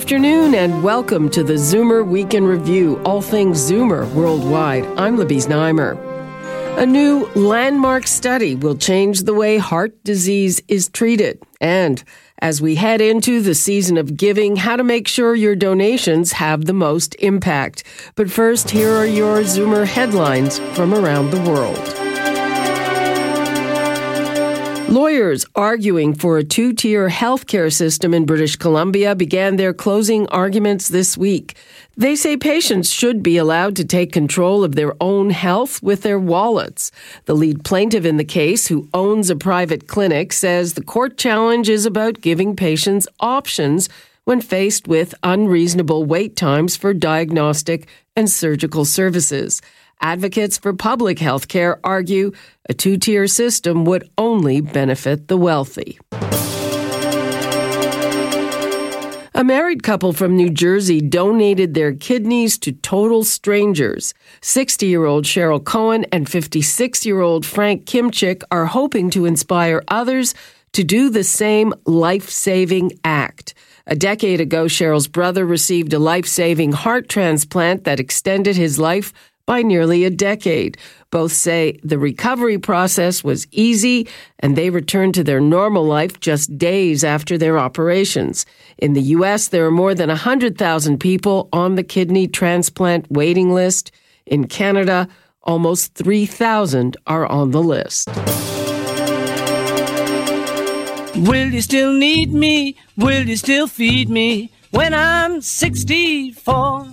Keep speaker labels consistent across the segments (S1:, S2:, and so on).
S1: afternoon and welcome to the Zoomer Week in Review, all things Zoomer worldwide. I'm Libby Znaimer. A new landmark study will change the way heart disease is treated. And as we head into the season of giving, how to make sure your donations have the most impact. But first, here are your Zoomer headlines from around the world. Lawyers arguing for a two tier healthcare system in British Columbia began their closing arguments this week. They say patients should be allowed to take control of their own health with their wallets. The lead plaintiff in the case, who owns a private clinic, says the court challenge is about giving patients options when faced with unreasonable wait times for diagnostic and surgical services. Advocates for public health care argue a two tier system would only benefit the wealthy. A married couple from New Jersey donated their kidneys to total strangers. 60 year old Cheryl Cohen and 56 year old Frank Kimchick are hoping to inspire others to do the same life saving act. A decade ago, Cheryl's brother received a life saving heart transplant that extended his life by nearly a decade. Both say the recovery process was easy and they returned to their normal life just days after their operations. In the U.S., there are more than 100,000 people on the kidney transplant waiting list. In Canada, almost 3,000 are on the list.
S2: Will you still need me? Will you still feed me when I'm 64?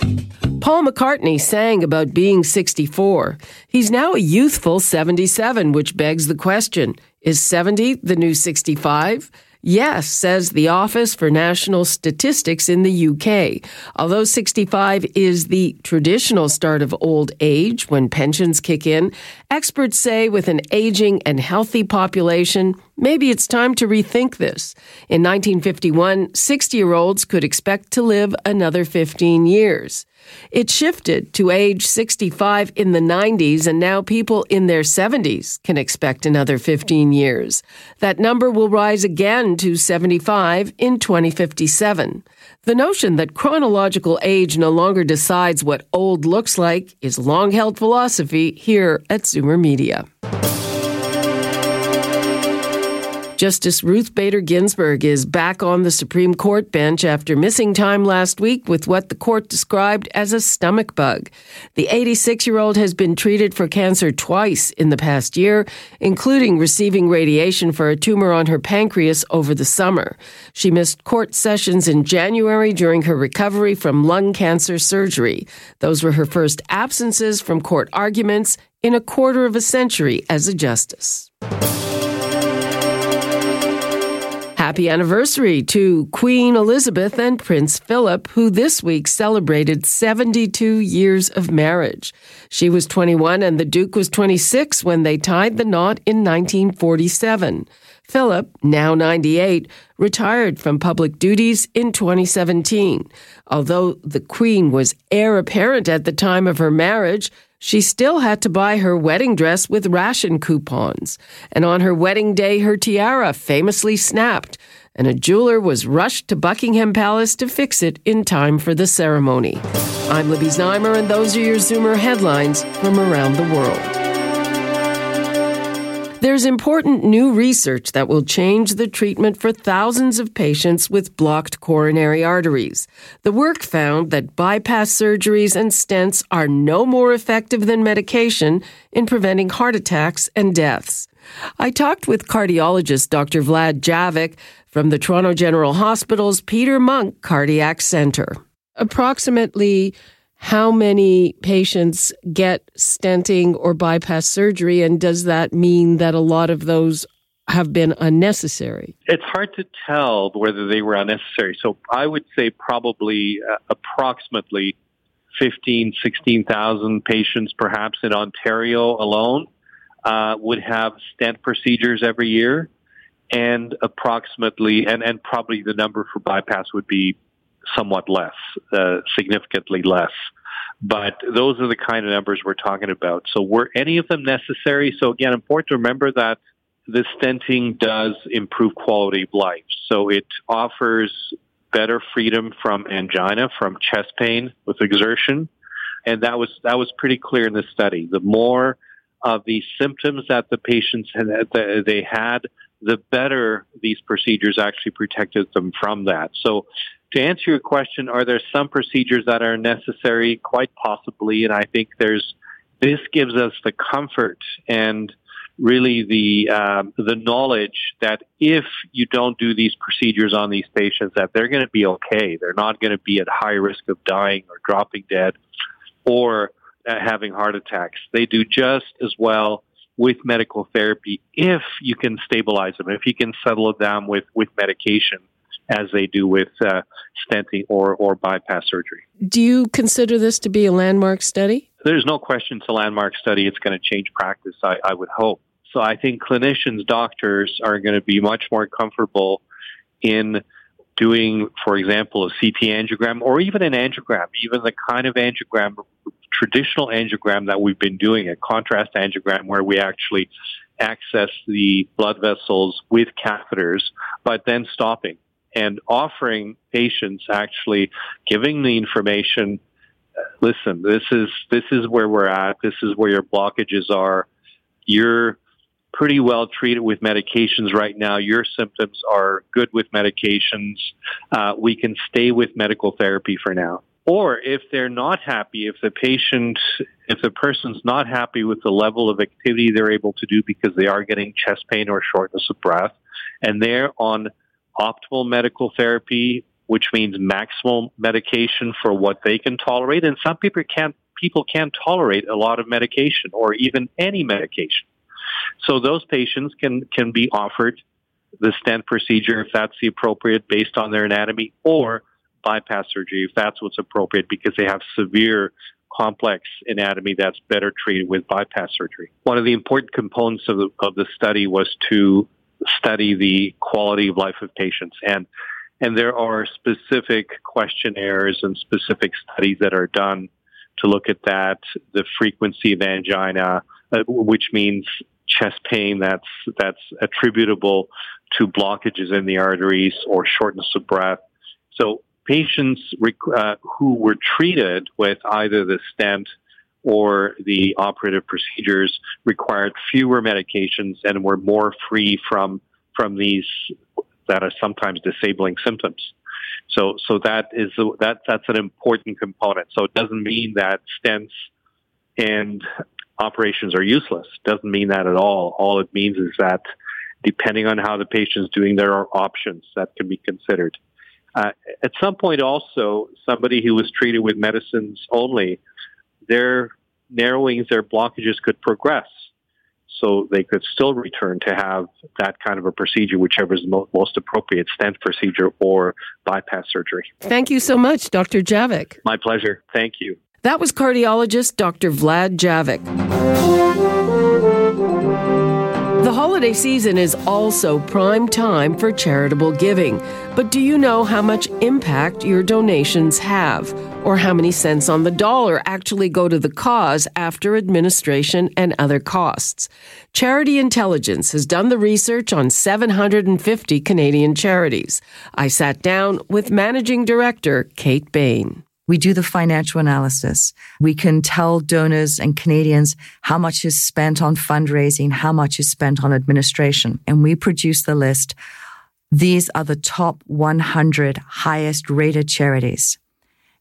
S1: Paul McCartney sang about being 64. He's now a youthful 77, which begs the question is 70 the new 65? Yes, says the Office for National Statistics in the UK. Although 65 is the traditional start of old age when pensions kick in, experts say with an aging and healthy population, maybe it's time to rethink this. In 1951, 60 year olds could expect to live another 15 years. It shifted to age 65 in the 90s, and now people in their 70s can expect another 15 years. That number will rise again to 75 in 2057. The notion that chronological age no longer decides what old looks like is long held philosophy here at Zoomer Media. Justice Ruth Bader Ginsburg is back on the Supreme Court bench after missing time last week with what the court described as a stomach bug. The 86 year old has been treated for cancer twice in the past year, including receiving radiation for a tumor on her pancreas over the summer. She missed court sessions in January during her recovery from lung cancer surgery. Those were her first absences from court arguments in a quarter of a century as a justice. Happy anniversary to Queen Elizabeth and Prince Philip, who this week celebrated 72 years of marriage. She was 21 and the Duke was 26 when they tied the knot in 1947. Philip, now 98, retired from public duties in 2017. Although the Queen was heir apparent at the time of her marriage, she still had to buy her wedding dress with ration coupons. And on her wedding day, her tiara famously snapped, and a jeweler was rushed to Buckingham Palace to fix it in time for the ceremony. I'm Libby Znaimer, and those are your Zoomer headlines from around the world. There's important new research that will change the treatment for thousands of patients with blocked coronary arteries. The work found that bypass surgeries and stents are no more effective than medication in preventing heart attacks and deaths. I talked with cardiologist Dr. Vlad Dzavik from the Toronto General Hospital's Peter Munk Cardiac Center. Approximately how many patients get stenting or bypass surgery, and does that mean that a lot of those have been unnecessary?
S3: It's hard to tell whether they were unnecessary. So I would say probably uh, approximately 15, 16,000 patients perhaps in Ontario alone uh, would have stent procedures every year. And approximately, and, and probably the number for bypass would be somewhat less, uh, significantly less. But those are the kind of numbers we're talking about. So were any of them necessary? So again, important to remember that the stenting does improve quality of life. So it offers better freedom from angina, from chest pain with exertion. And that was, that was pretty clear in this study. The more of the symptoms that the patients had, that they had, the better these procedures actually protected them from that. So to answer your question, are there some procedures that are necessary? Quite possibly. And I think there's, this gives us the comfort and really the um, the knowledge that if you don't do these procedures on these patients, that they're going to be okay. They're not going to be at high risk of dying or dropping dead or uh, having heart attacks. They do just as well with medical therapy if you can stabilize them, if you can settle them with with medication as they do with uh, stenting or, or bypass surgery.
S1: Do you consider this to be a landmark study?
S3: There's no question it's a landmark study. It's going to change practice, I, I would hope. So I think clinicians, doctors are going to be much more comfortable in doing, for example, a CT angiogram or even an angiogram, even the kind of angiogram, traditional angiogram that we've been doing, a contrast angiogram where we actually access the blood vessels with catheters, but then stopping and offering patients actually giving the information listen this is this is where we're at this is where your blockages are you're pretty well treated with medications right now. Your symptoms are good with medications. Uh, we can stay with medical therapy for now. Or if they're not happy, if the patient, if the person's not happy with the level of activity they're able to do because they are getting chest pain or shortness of breath, and they're on optimal medical therapy, which means maximal medication for what they can tolerate, and some people can't people can't tolerate a lot of medication or even any medication. So those patients can, can be offered the stent procedure if that's the appropriate based on their anatomy or bypass surgery if that's what's appropriate because they have severe complex anatomy that's better treated with bypass surgery. One of the important components of the, of the study was to study the quality of life of patients and and there are specific questionnaires and specific studies that are done to look at that, the frequency of angina, uh, which means chest pain that's that's attributable to blockages in the arteries or shortness of breath. So patients uh, who were treated with either the stent or the operative procedures required fewer medications and were more free from from these that are sometimes disabling symptoms. So so that is that that's an important component. So it doesn't mean that stents and operations are useless. It Doesn't mean that at all. All it means is that depending on how the patient's doing, there are options that can be considered. Uh, at some point, also, somebody who was treated with medicines only, their narrowings, their blockages could progress. So they could still return to have that kind of a procedure, whichever is the most appropriate stent procedure or bypass surgery.
S1: Thank you so much, Dr. Dzavik.
S3: My pleasure. Thank you.
S1: That was cardiologist Dr. Vlad Dzavik. The holiday season is also prime time for charitable giving. But do you know how much impact your donations have? Or how many cents on the dollar actually go to the cause after administration and other costs? Charity Intelligence has done the research on 750 Canadian charities. I sat down with Managing Director Kate Bahen.
S4: We do the financial analysis. We can tell donors and Canadians how much is spent on fundraising, how much is spent on administration. And we produce the list. These are the top 100 highest rated charities.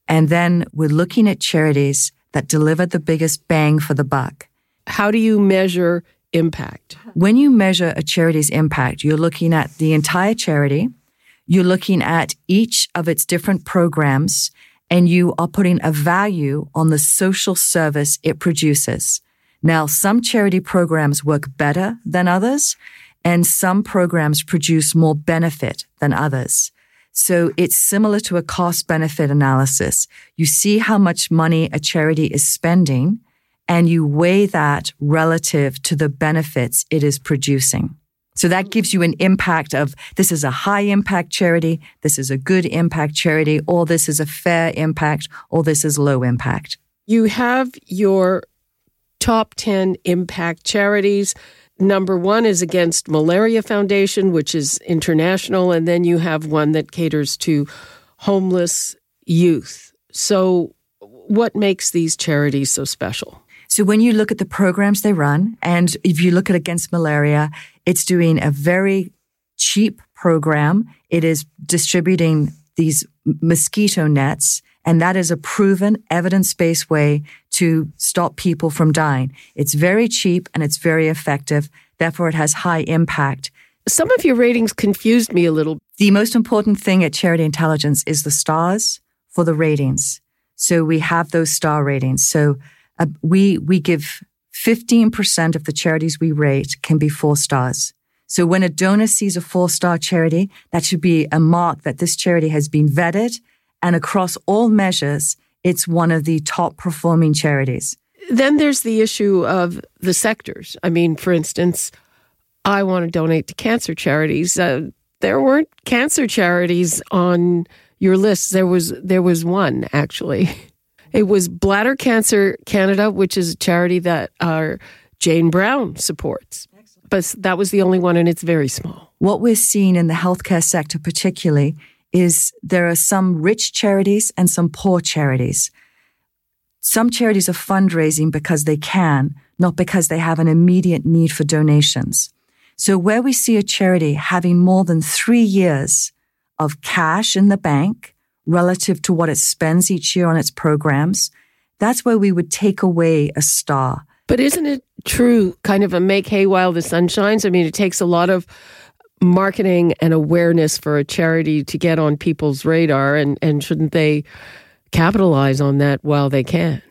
S4: And then we're looking at charities that deliver the biggest bang for the buck.
S1: How do you measure impact?
S4: When you measure a charity's impact, you're looking at the entire charity. You're looking at each of its different programs and you are putting a value on the social service it produces. Now, some charity programs work better than others, and some programs produce more benefit than others. So it's similar to a cost benefit analysis. You see how much money a charity is spending and you weigh that relative to the benefits it is producing. So that gives you an impact of this is a high impact charity, this is a good impact charity, or this is a fair impact, or this is low impact.
S1: You have your top 10 impact charities. Number one is against Malaria Foundation, which is international, and then you have one that caters to homeless youth. So, what makes these charities so special?
S4: So when you look at the programs they run, and if you look at Against Malaria, it's doing a very cheap program. It is distributing these mosquito nets, and that is a proven evidence based way to stop people from dying. It's very cheap and it's very effective. Therefore, it has high impact.
S1: Some of your ratings confused me a little.
S4: The most important thing at Charity Intelligence is the stars for the ratings. So we have those star ratings. So uh, we, we give 15% of the charities we rate can be four stars. So when a donor sees a four star charity, that should be a mark that this charity has been vetted and across all measures, it's one of the top performing charities.
S1: Then there's the issue of the sectors. I mean, for instance, I want to donate to cancer charities. Uh, there weren't cancer charities on your list. There was there was one actually. It was Bladder Cancer Canada, which is a charity that our Jane Brown supports. But that was the only one, and it's very small.
S4: What we're seeing in the healthcare sector, particularly, is there are some rich charities and some poor charities. Some charities are fundraising because they can, not because they have an immediate need for donations. So where we see a charity having more than three years of cash in the bank relative to what it spends each year on its programs, that's where we would take away a star.
S1: But isn't it true, kind of a make hay while the sun shines? I mean, it takes a lot of marketing and awareness for a charity to get on people's radar, and, and shouldn't they capitalize on that while they can?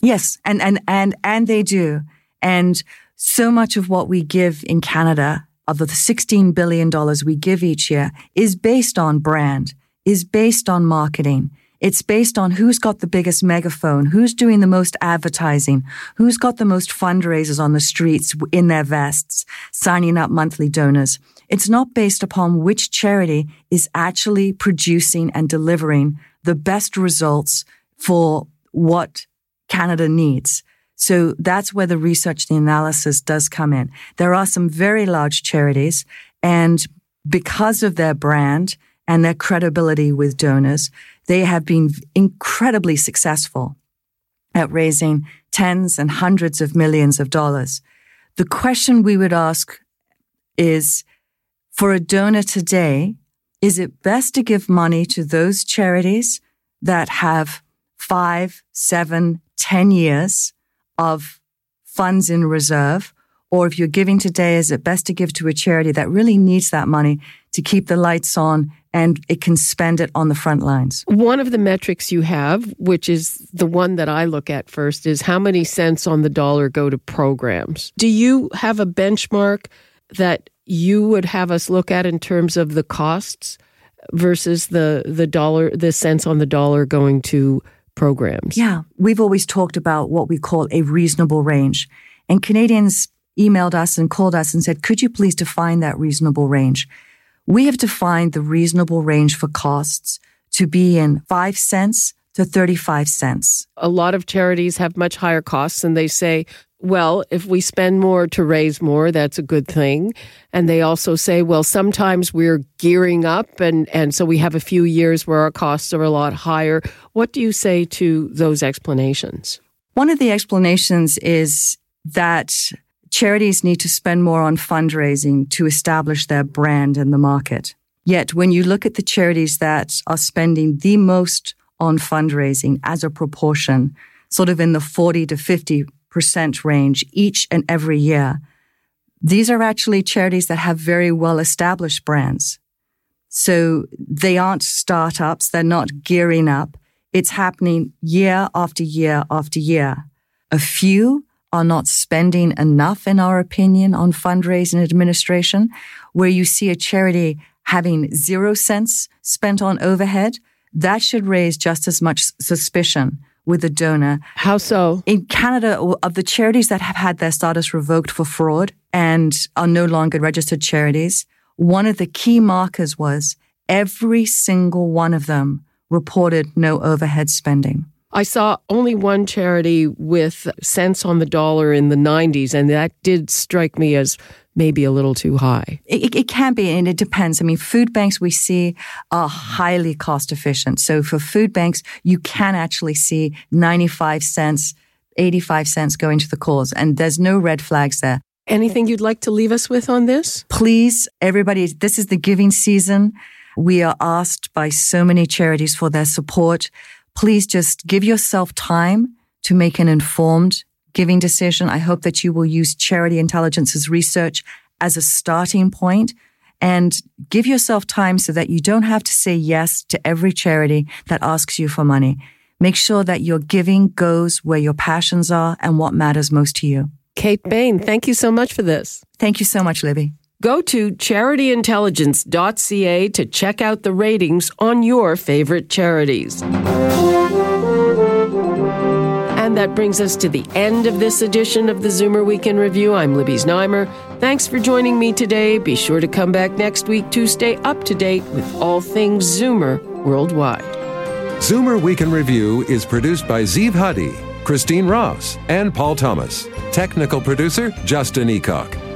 S4: Yes, and, and, and, and they do. And so much of what we give in Canada, of the $16 billion we give each year, is based on brand is based on marketing. It's based on who's got the biggest megaphone, who's doing the most advertising, who's got the most fundraisers on the streets in their vests, signing up monthly donors. It's not based upon which charity is actually producing and delivering the best results for what Canada needs. So that's where the research, and the analysis does come in. There are some very large charities and because of their brand, and their credibility with donors, they have been incredibly successful at raising tens and hundreds of millions of dollars. The question we would ask is for a donor today, is it best to give money to those charities that have five, seven, ten years of funds in reserve? Or if you're giving today, is it best to give to a charity that really needs that money to keep the lights on and it can spend it on the front lines.
S1: One of the metrics you have, which is the one that I look at first, is how many cents on the dollar go to programs. Do you have a benchmark that you would have us look at in terms of the costs versus the the dollar the cents on the dollar going to programs?
S4: Yeah, we've always talked about what we call a reasonable range. And Canadians emailed us and called us and said, "Could you please define that reasonable range?" We have defined the reasonable range for costs to be in 5 cents to 35 cents.
S1: A lot of charities have much higher costs and they say, well, if we spend more to raise more, that's a good thing. And they also say, well, sometimes we're gearing up and, and so we have a few years where our costs are a lot higher. What do you say to those explanations?
S4: One of the explanations is that charities need to spend more on fundraising to establish their brand in the market. Yet when you look at the charities that are spending the most on fundraising as a proportion, sort of in the 40 to 50% range each and every year, these are actually charities that have very well established brands. So they aren't startups. They're not gearing up. It's happening year after year after year. A few are not spending enough, in our opinion, on fundraising administration, where you see a charity having zero cents spent on overhead, that should raise just as much suspicion with the donor.
S1: How so?
S4: In Canada, of the charities that have had their status revoked for fraud and are no longer registered charities, one of the key markers was every single one of them reported no overhead spending.
S1: I saw only one charity with cents on the dollar in the 90s, and that did strike me as maybe a little too high.
S4: It, it, can be, and it depends. I mean, food banks we see are highly cost efficient. So for food banks, you can actually see 95 cents, 85 cents going to the cause, and there's no red flags there.
S1: Anything you'd like to leave us with on this?
S4: Please, everybody, this is the giving season. We are asked by so many charities for their support please just give yourself time to make an informed giving decision. I hope that you will use Charity Intelligence's research as a starting point and give yourself time so that you don't have to say yes to every charity that asks you for money. Make sure that your giving goes where your passions are and what matters most to you.
S1: Kate Bahen, thank you so much for this.
S4: Thank you so much, Libby.
S1: Go to charityintelligence.ca to check out the ratings on your favorite charities. And that brings us to the end of this edition of the Zoomer Week in Review. I'm Libby Znaimer. Thanks for joining me today. Be sure to come back next week to stay up to date with all things Zoomer worldwide.
S5: Zoomer Week in Review is produced by Zeev Huddy, Christine Ross, and Paul Thomas. Technical producer, Justin Eacock.